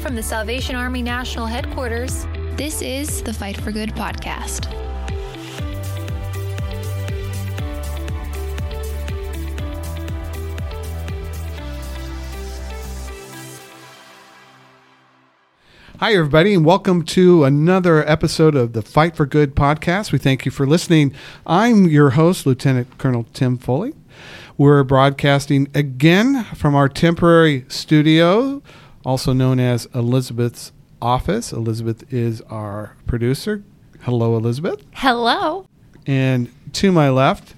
From the Salvation Army National Headquarters, this is the Fight for Good podcast. Hi, everybody, and welcome to another episode of the Fight for Good podcast. We thank you for listening. I'm your host, Lieutenant Colonel Tim Foley. We're broadcasting again from our temporary studio, also known as Elizabeth's office. Elizabeth is our producer. Hello, Elizabeth. Hello. And to my left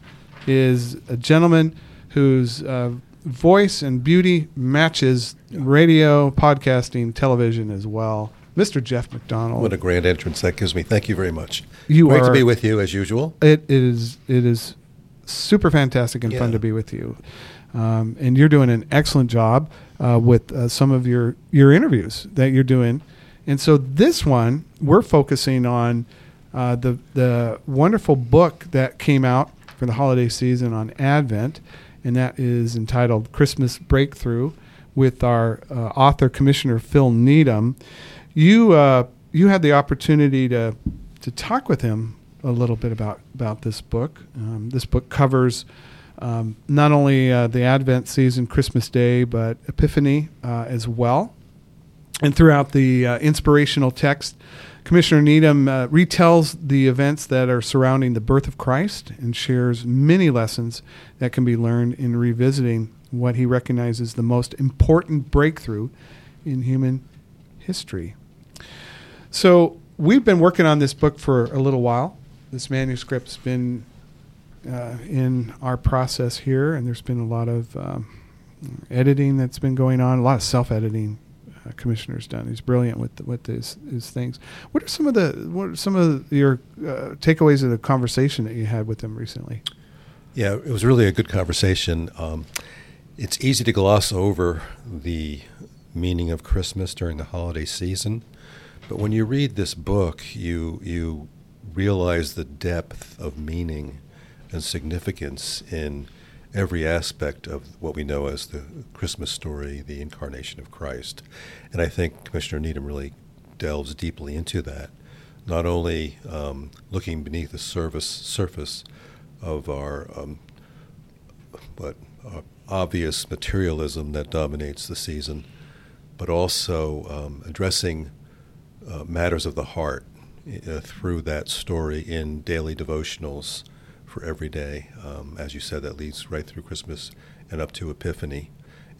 is a gentleman whose uh, voice and beauty matches radio, podcasting, television as well. Mr. Jeff McDonald. What a grand entrance that gives me. Thank you very much. You Great are, to be with you as usual. It is. It is super fantastic and yeah. fun to be with you. Um, and you're doing an excellent job uh, with uh, some of your your interviews that you're doing. And so this one, we're focusing on uh, the the wonderful book that came out for the holiday season on Advent and that is entitled Christmas Breakthrough with our uh, author, Commissioner Phil Needham. You, uh, you had the opportunity to, to talk with him a little bit about, about this book. Um, this book covers um, not only uh, the Advent season, Christmas Day, but Epiphany uh, as well. And throughout the uh, inspirational text, Commissioner Needham uh, retells the events that are surrounding the birth of Christ and shares many lessons that can be learned in revisiting what he recognizes the most important breakthrough in human history. So, we've been working on this book for a little while. This manuscript's been uh, in our process here, and there's been a lot of um, editing that's been going on, a lot of self editing uh, commissioner's done. He's brilliant with with his, his things. What are some of the what are some of your uh, takeaways of the conversation that you had with him recently? Yeah, it was really a good conversation. Um, it's easy to gloss over the meaning of Christmas during the holiday season, but when you read this book, you you realize the depth of meaning and significance in every aspect of what we know as the Christmas story, the incarnation of Christ. And I think Commissioner Needham really delves deeply into that, not only um, looking beneath the surface, surface of our um, what uh, obvious materialism that dominates the season, but also um, addressing uh, matters of the heart uh, through that story in daily devotionals for every day. Um, as you said, that leads right through Christmas and up to Epiphany.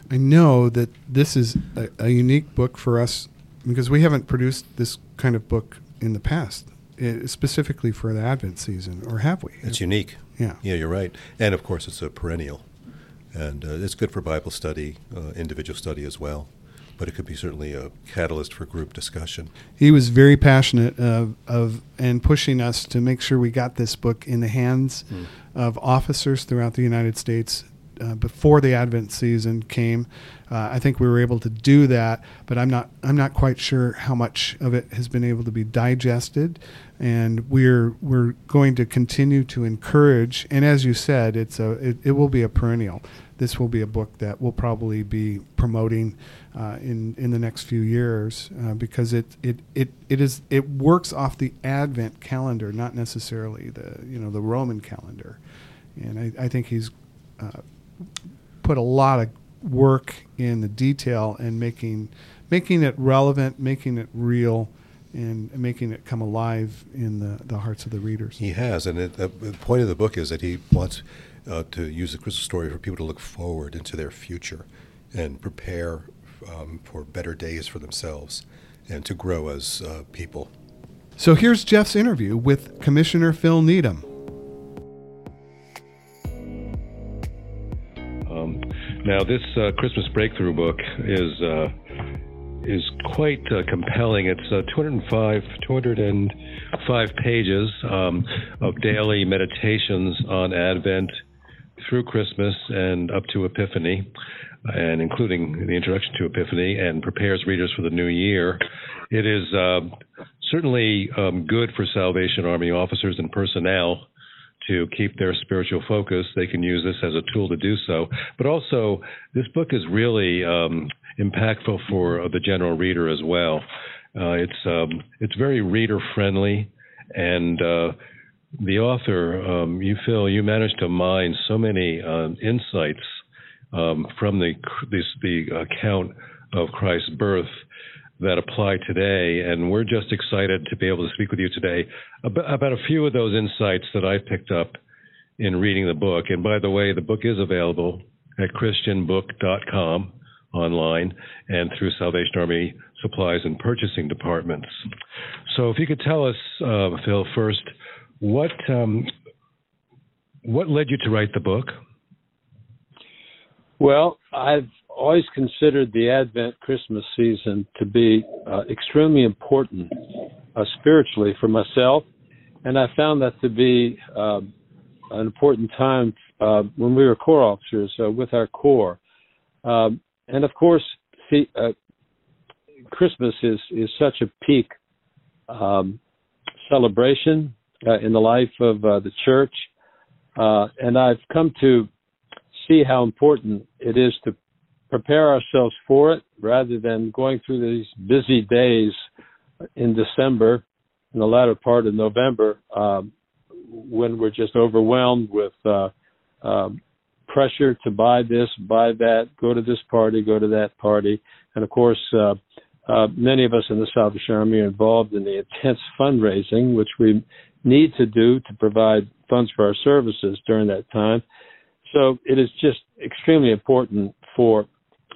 I know that this is a, a, unique book for us because we haven't produced this kind of book in the past, it, specifically for the Advent season, or have we? It's unique. Yeah. Yeah, you're right. And of course, it's a perennial. And uh, it's good for Bible study, uh, individual study as well but it could be certainly a catalyst for group discussion. He was very passionate of, of and pushing us to make sure we got this book in the hands mm. of officers throughout the United States uh, before the Advent season came. Uh, I think we were able to do that, but I'm not I'm not quite sure how much of it has been able to be digested. And we're we're going to continue to encourage. And as you said, it's a it, it will be a perennial. This will be a book that we'll probably be promoting uh, in in the next few years uh, because it, it it it is it works off the Advent calendar, not necessarily the you know the Roman calendar, and I, I think he's uh, put a lot of work in the detail and making making it relevant, making it real. And making it come alive in the, the hearts of the readers. He has, and it, the point of the book is that he wants uh, to use the Christmas story for people to look forward into their future and prepare um, for better days for themselves and to grow as uh, people. So here's Jeff's interview with Commissioner Phil Needham. Um, now, this uh, Christmas Breakthrough book is uh, is quite uh, compelling. It's uh, 205 205 pages um, of daily meditations on Advent through Christmas and up to Epiphany and including the introduction to Epiphany, and prepares readers for the new year. It is uh, certainly um, good for Salvation Army officers and personnel to keep their spiritual focus, they can use this as a tool to do so. But also, this book is really um, impactful for the general reader as well. Uh, it's um, it's very reader friendly, and uh, the author, um, you Phil, you managed to mine so many uh, insights um, from the this, the account of Christ's birth that apply today. And we're just excited to be able to speak with you today about, about a few of those insights that I picked up in reading the book. And by the way, the book is available at christianbook.com online and through Salvation Army supplies and purchasing departments. So, if you could tell us, uh, Phil, first, what um, what led you to write the book? Well, I've always considered the Advent Christmas season to be uh, extremely important uh, spiritually for myself, and I found that to be uh, an important time uh, when we were corps officers uh, with our corps. Um, and of course, uh, Christmas is is such a peak um, celebration in the life of the church, and I've come to see how important it is to prepare ourselves for it rather than going through these busy days in December in the latter part of November um, when we're just overwhelmed with uh, um, pressure to buy this, buy that, go to this party, go to that party. And of course, uh, uh, many of us in the Salvation Army are involved in the intense fundraising, which we need to do to provide funds for our services during that time. So it is just extremely important for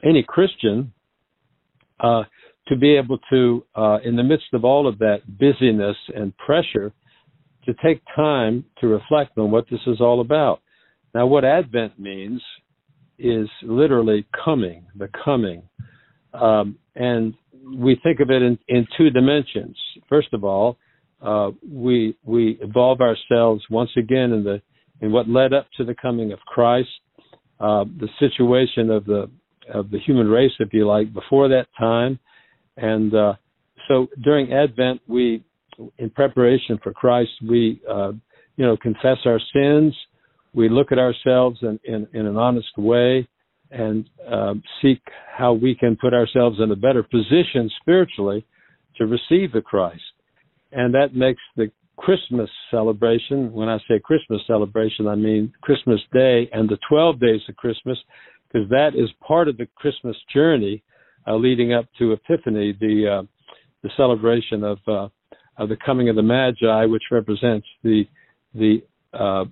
any Christian uh, to be able to, uh, in the midst of all of that busyness and pressure, to take time to reflect on what this is all about. Now, what Advent means is literally coming, the coming. Um, and we think of it in, in two dimensions. First of all, uh, we we involve ourselves once again in the in what led up to the coming of Christ, uh, the situation of the of the human race, if you like, before that time. And uh, so during Advent, we, in preparation for Christ, we, uh, you know, confess our sins. We look at ourselves in, in, in an honest way and uh, seek how we can put ourselves in a better position spiritually to receive the Christ. And that makes the Christmas celebration, when I say Christmas celebration, I mean Christmas Day and the 12 days of Christmas because that is part of the Christmas journey uh, leading up to Epiphany, the uh, the celebration of uh, of the coming of the Magi, which represents the the uh,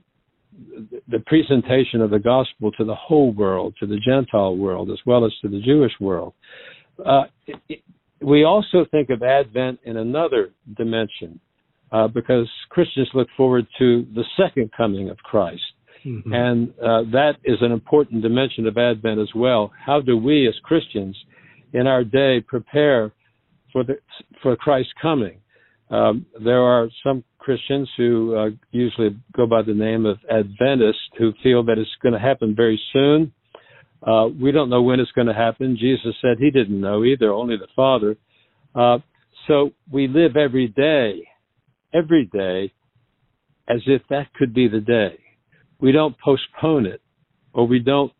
the presentation of the gospel to the whole world, to the Gentile world, as well as to the Jewish world. Uh, it, we also think of Advent in another dimension, uh, because Christians look forward to the second coming of Christ. Mm-hmm. And uh, that is an important dimension of Advent as well. How do we as Christians in our day prepare for the for Christ's coming? Um, there are some Christians who uh, usually go by the name of Adventists who feel that it's going to happen very soon. Uh, we don't know when it's going to happen. Jesus said he didn't know either, only the Father. Uh, so we live every day, every day, as if that could be the day we don't postpone it or we don't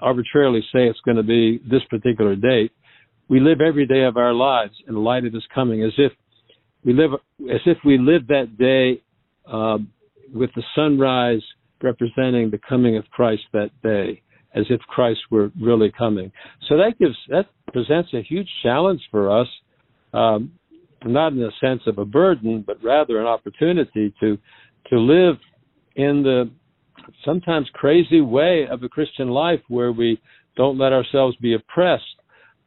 arbitrarily say it's going to be this particular date. We live every day of our lives in light of His coming, as if we live as if we live that day uh, with the sunrise representing the coming of Christ that day, as if Christ were really coming. So that gives that presents a huge challenge for us, um, not in the sense of a burden, but rather an opportunity to to live in the sometimes crazy way of a Christian life where we don't let ourselves be oppressed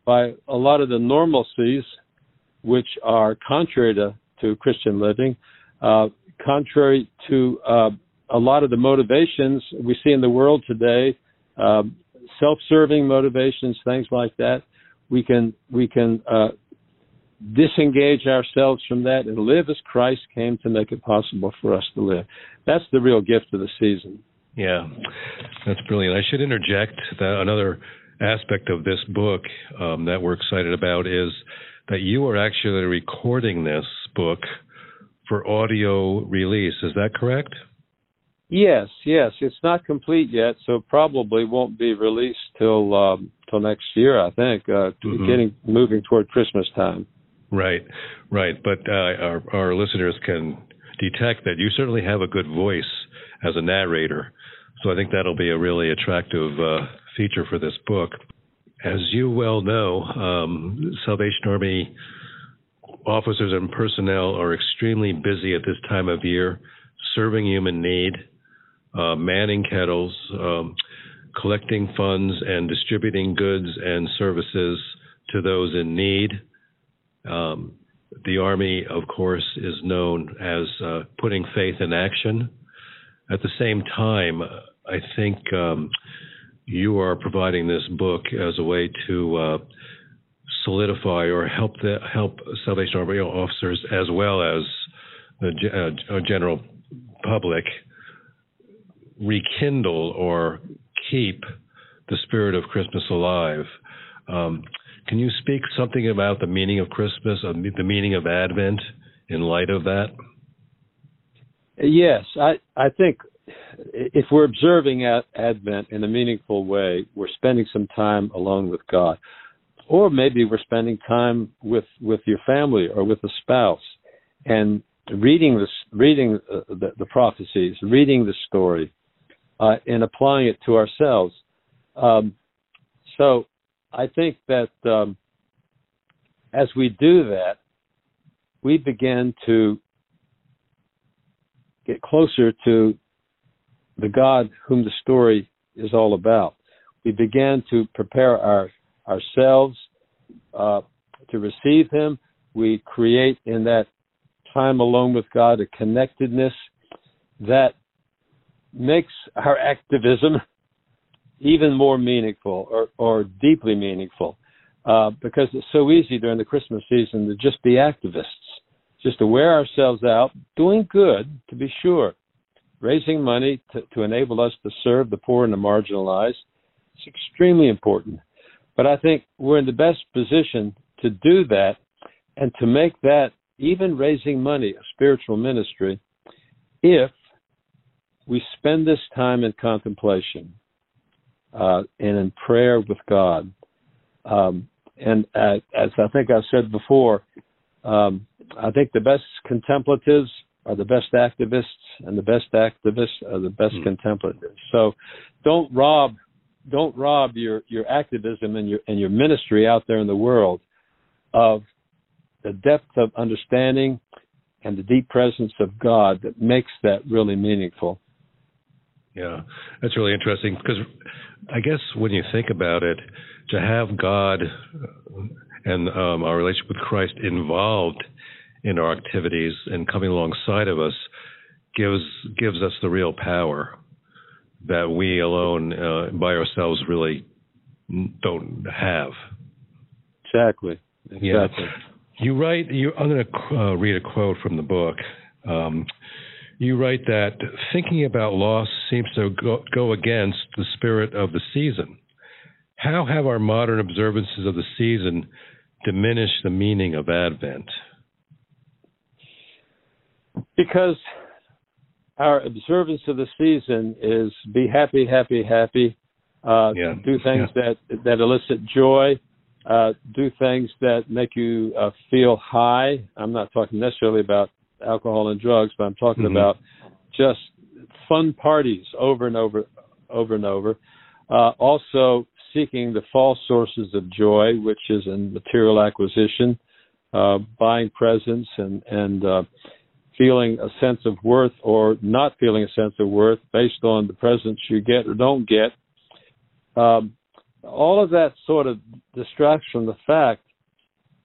by a lot of the normalcies which are contrary to, to Christian living, uh, contrary to uh, a lot of the motivations we see in the world today, uh, self-serving motivations, things like that. We can we can uh, disengage ourselves from that and live as Christ came to make it possible for us to live. That's the real gift of the season. Yeah, that's brilliant. I should interject that another aspect of this book um, that we're excited about is that you are actually recording this book for audio release. Is that correct? Yes, yes, it's not complete yet, so probably won't be released till um, till next year. I think, uh, mm-hmm. getting moving toward Christmas time. Right, right. But uh, our our listeners can detect that you certainly have a good voice as a narrator, so I think that'll be a really attractive uh, feature for this book. As you well know, um, Salvation Army officers and personnel are extremely busy at this time of year, serving human need uh, manning kettles, um, collecting funds, and distributing goods and services to those in need. Um, the Army, of course, is known as uh, putting faith in action. At the same time, I think um, you are providing this book as a way to uh, solidify or help the help Salvation Army officers as well as the uh, general public rekindle or keep the spirit of Christmas alive. Um, can you speak something about the meaning of Christmas, uh, the meaning of Advent, in light of that? Yes, I I think if we're observing Advent in a meaningful way, we're spending some time alone with God, or maybe we're spending time with with your family or with a spouse, and reading this, reading uh, the, the prophecies, reading the story, uh, and applying it to ourselves. Um, so I think that um, as we do that, we begin to get closer to the God whom the story is all about. We begin to prepare our ourselves uh, to receive Him. We create in that time alone with God a connectedness that makes our activism even more meaningful or, or deeply meaningful uh, because it's so easy during the Christmas season to just be activists, just to wear ourselves out, doing good, to be sure, raising money to, to enable us to serve the poor and the marginalized. It's extremely important. But I think we're in the best position to do that and to make that, even raising money, a spiritual ministry, if we spend this time in contemplation uh, and in prayer with God. Um, and uh, as I think I've said before, um, I think the best contemplatives are the best activists, and the best activists are the best mm. contemplatives. So, don't rob, don't rob your your activism and your and your ministry out there in the world of the depth of understanding and the deep presence of God that makes that really meaningful. Yeah, that's really interesting because I guess when you think about it, to have God and um, our relationship with Christ involved in our activities and coming alongside of us gives gives us the real power that we alone uh, by ourselves really don't have. Exactly. Exactly. Yeah. You write. You, I'm going to uh, read a quote from the book. Um, you write that thinking about loss seems to go, go against the spirit of the season. How have our modern observances of the season diminished the meaning of Advent? Because our observance of the season is be happy, happy, happy. Uh, yeah. Do things yeah. that that elicit joy. Uh, do things that make you uh, feel high. I'm not talking necessarily about alcohol and drugs, but I'm talking mm-hmm. about just fun parties over and over, over and over. Uh, also, seeking the false sources of joy, which is in material acquisition, uh, buying presents, and and uh, feeling a sense of worth or not feeling a sense of worth based on the presents you get or don't get. Um, all of that sort of distracts from the fact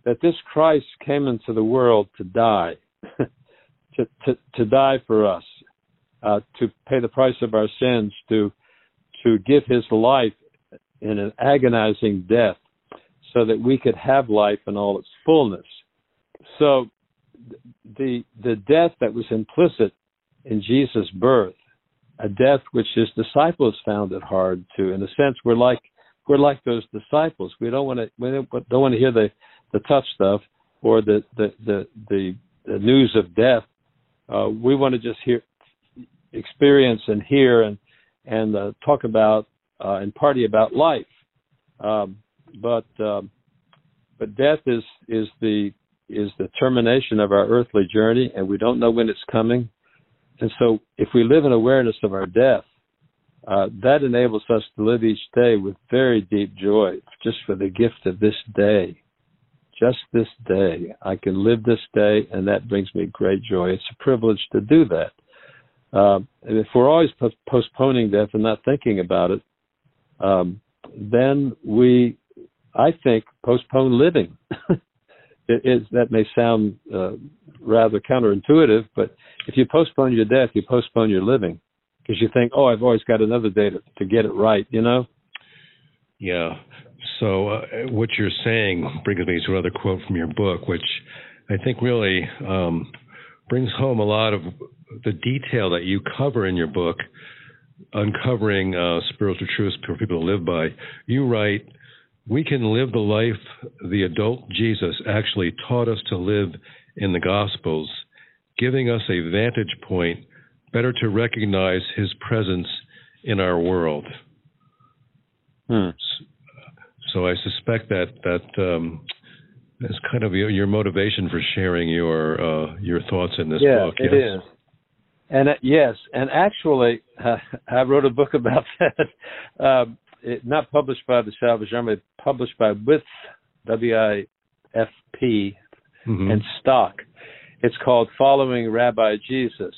that this Christ came into the world to die. to, to, to die for us, uh, to pay the price of our sins, to to give his life in an agonizing death, so that we could have life in all its fullness. So, the the death that was implicit in Jesus' birth, a death which his disciples found it hard to. In a sense, we're like we're like those disciples. We don't want to we don't want to hear the the tough stuff or the the the the, the news of death uh, we want to just hear experience and hear and and uh, talk about uh, and party about life. Um, but um, but death is is the is the termination of our earthly journey, and we don't know when it's coming. And so, if we live in awareness of our death, uh, that enables us to live each day with very deep joy, just for the gift of this day. Just this day. I can live this day, and that brings me great joy. It's a privilege to do that. Uh, and if we're always po- postponing death and not thinking about it, um, then we, I think, postpone living. it, it, that may sound uh, rather counterintuitive, but if you postpone your death, you postpone your living because you think, oh, I've always got another day to, to get it right, you know? Yeah. So uh, what you're saying brings me to another quote from your book, which I think really um, brings home a lot of the detail that you cover in your book, uncovering uh, spiritual truths for people to live by. You write, we can live the life the adult Jesus actually taught us to live in the Gospels, giving us a vantage point better to recognize his presence in our world. Hmm. So I suspect that that um, is kind of your, your, motivation for sharing your uh, your thoughts in this yeah, book. It yes, it is. And uh, yes, and actually, uh, I wrote a book about that. Um, it, not published by the Salvation Army, published by Wipf W I F P mm-hmm. and Stock. It's called Following Rabbi Jesus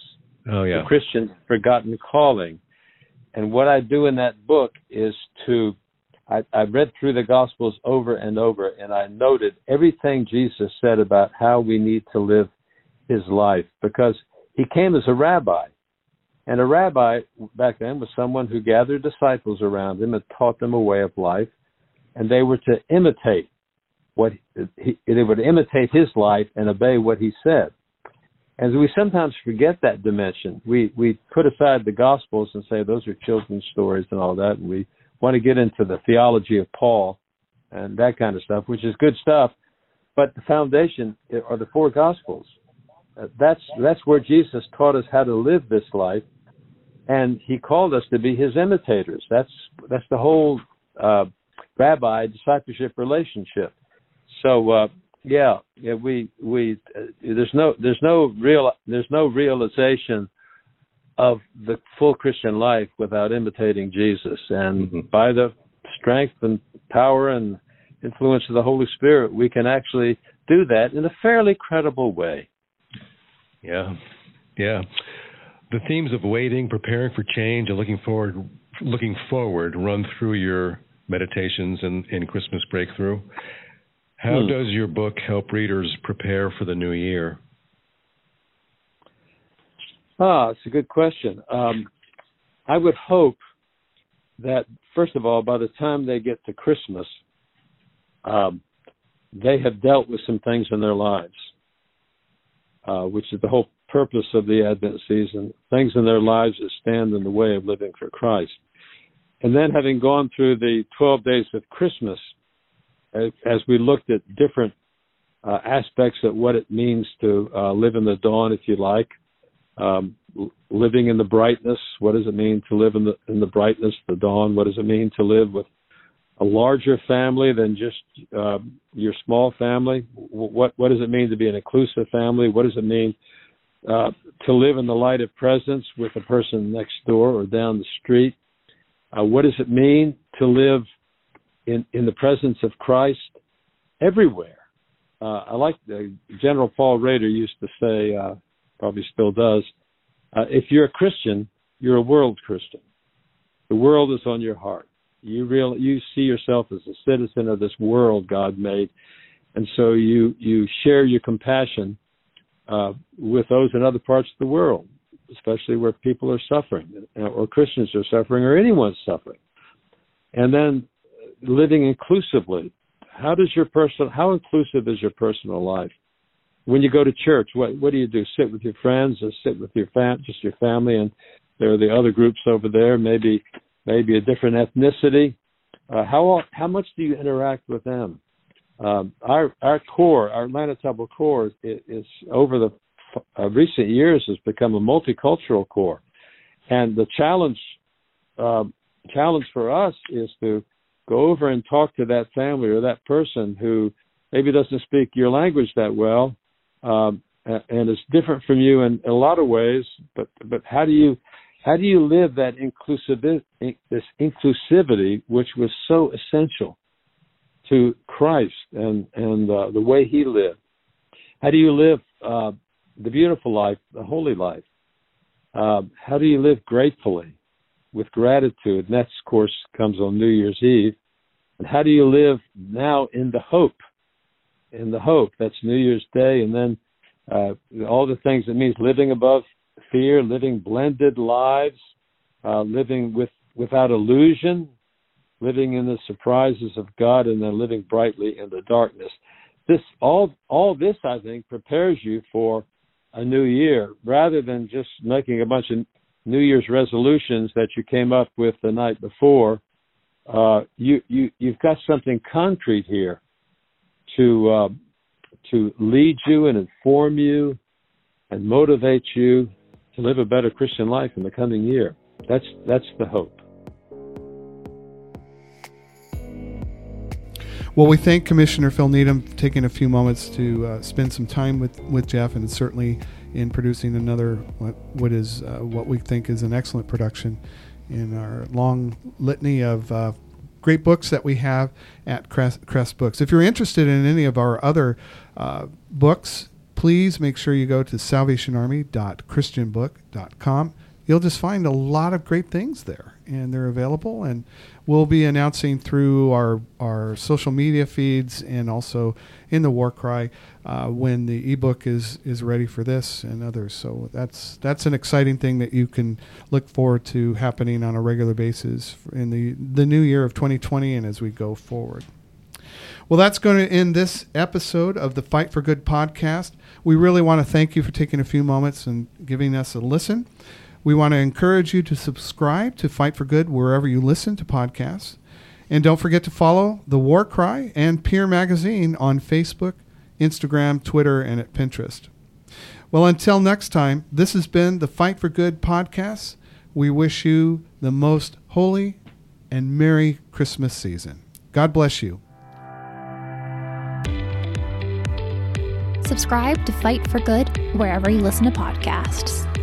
Oh yeah. The Christian Forgotten Calling. And what I do in that book is to I, I read through the Gospels over and over, and I noted everything Jesus said about how we need to live his life because he came as a rabbi. And a rabbi back then was someone who gathered disciples around him and taught them a way of life, and they were to imitate what he, they would imitate his life and obey what he said. And we sometimes forget that dimension. We we put aside the Gospels and say those are children's stories and all that, and we want to get into the theology of Paul and that kind of stuff, which is good stuff. But the foundation are the four Gospels. Uh, that's that's where Jesus taught us how to live this life, and He called us to be His imitators. That's that's the whole uh, rabbi discipleship relationship. So uh, yeah, yeah, we we uh, there's no there's no real there's no realization of the full Christian life without imitating Jesus, and mm-hmm. by the strength and power and influence of the Holy Spirit, we can actually do that in a fairly credible way. Yeah, yeah. The themes of waiting, preparing for change, and looking forward looking forward run through your meditations and in Christmas Breakthrough. How hmm. does your book help readers prepare for the new year? Ah, it's a good question. Um, I would hope that, first of all, by the time they get to Christmas, um, they have dealt with some things in their lives, uh, which is the whole purpose of the Advent season things in their lives that stand in the way of living for Christ. And then having gone through the 12 days of Christmas, as we looked at different uh, aspects of what it means to uh, live in the dawn, if you like, um, living in the brightness. What does it mean to live in the in the brightness, the dawn? What does it mean to live with a larger family than just uh, your small family? What what does it mean to be an inclusive family? What does it mean uh, to live in the light of presence with a person next door or down the street? Uh, what does it mean to live in in the presence of Christ everywhere. Uh, I like the General Paul Rader used to say, uh, probably still does, uh, if you're a Christian, you're a world Christian. The world is on your heart. You real you see yourself as a citizen of this world God made, and so you you share your compassion uh, with those in other parts of the world, especially where people are suffering, or Christians are suffering, or anyone's suffering. And then living inclusively. How does your personal how inclusive is your personal life? When you go to church, what what do you do? Sit with your friends or sit with your fam just your family and there are the other groups over there, maybe maybe a different ethnicity. Uh, how how much do you interact with them? Um, our our corps, our Manitoba corps, is, is over the uh, recent years has become a multicultural corps, And the challenge uh, challenge for us is to go over and talk to that family or that person who maybe doesn't speak your language that well um, and is different from you in, in a lot of ways. But but how do you how do you live that inclusivity, this inclusivity, which was so essential to Christ and and uh, the way He lived? How do you live uh, the beautiful life, the holy life? Uh, how do you live gratefully, with gratitude? And that, of course, comes on New Year's Eve. And how do you live now in the hope? In the hope. That's New Year's Day, and then uh, all the things it means living above fear, living blended lives, uh, living with without illusion, living in the surprises of God, and then living brightly in the darkness. This all all this I think prepares you for a new year rather than just making a bunch of New Year's resolutions that you came up with the night before. Uh, you you you've got something concrete here to uh, to lead you and inform you and motivate you to live a better Christian life in the coming year. That's that's the hope. Well, we thank Commissioner Phil Needham for taking a few moments to uh, spend some time with, with Jeff, and certainly in producing another what, what is uh, what we think is an excellent production in our long litany of uh, great books that we have at Crest, Crest, Books. If you're interested in any of our other uh, books, please make sure you go to salvationarmy.christianbook.com. You'll just find a lot of great things there, and they're available. And we'll be announcing through our, our social media feeds and also in the War Cry uh, when the ebook is, is ready for this and others. So that's that's an exciting thing that you can look forward to happening on a regular basis in the, the new year of 2020 and as we go forward. Well, that's going to end this episode of the Fight for Good podcast. We really want to thank you for taking a few moments and giving us a listen. We want to encourage you to subscribe to Fight for Good wherever you listen to podcasts. And don't forget to follow The War Cry and Peer Magazine on Facebook, Instagram, Twitter, and at Pinterest. Well, until next time, this has been the Fight for Good podcast. We wish you the most holy and Merry Christmas season. God bless you. Subscribe to Fight for Good wherever you listen to podcasts.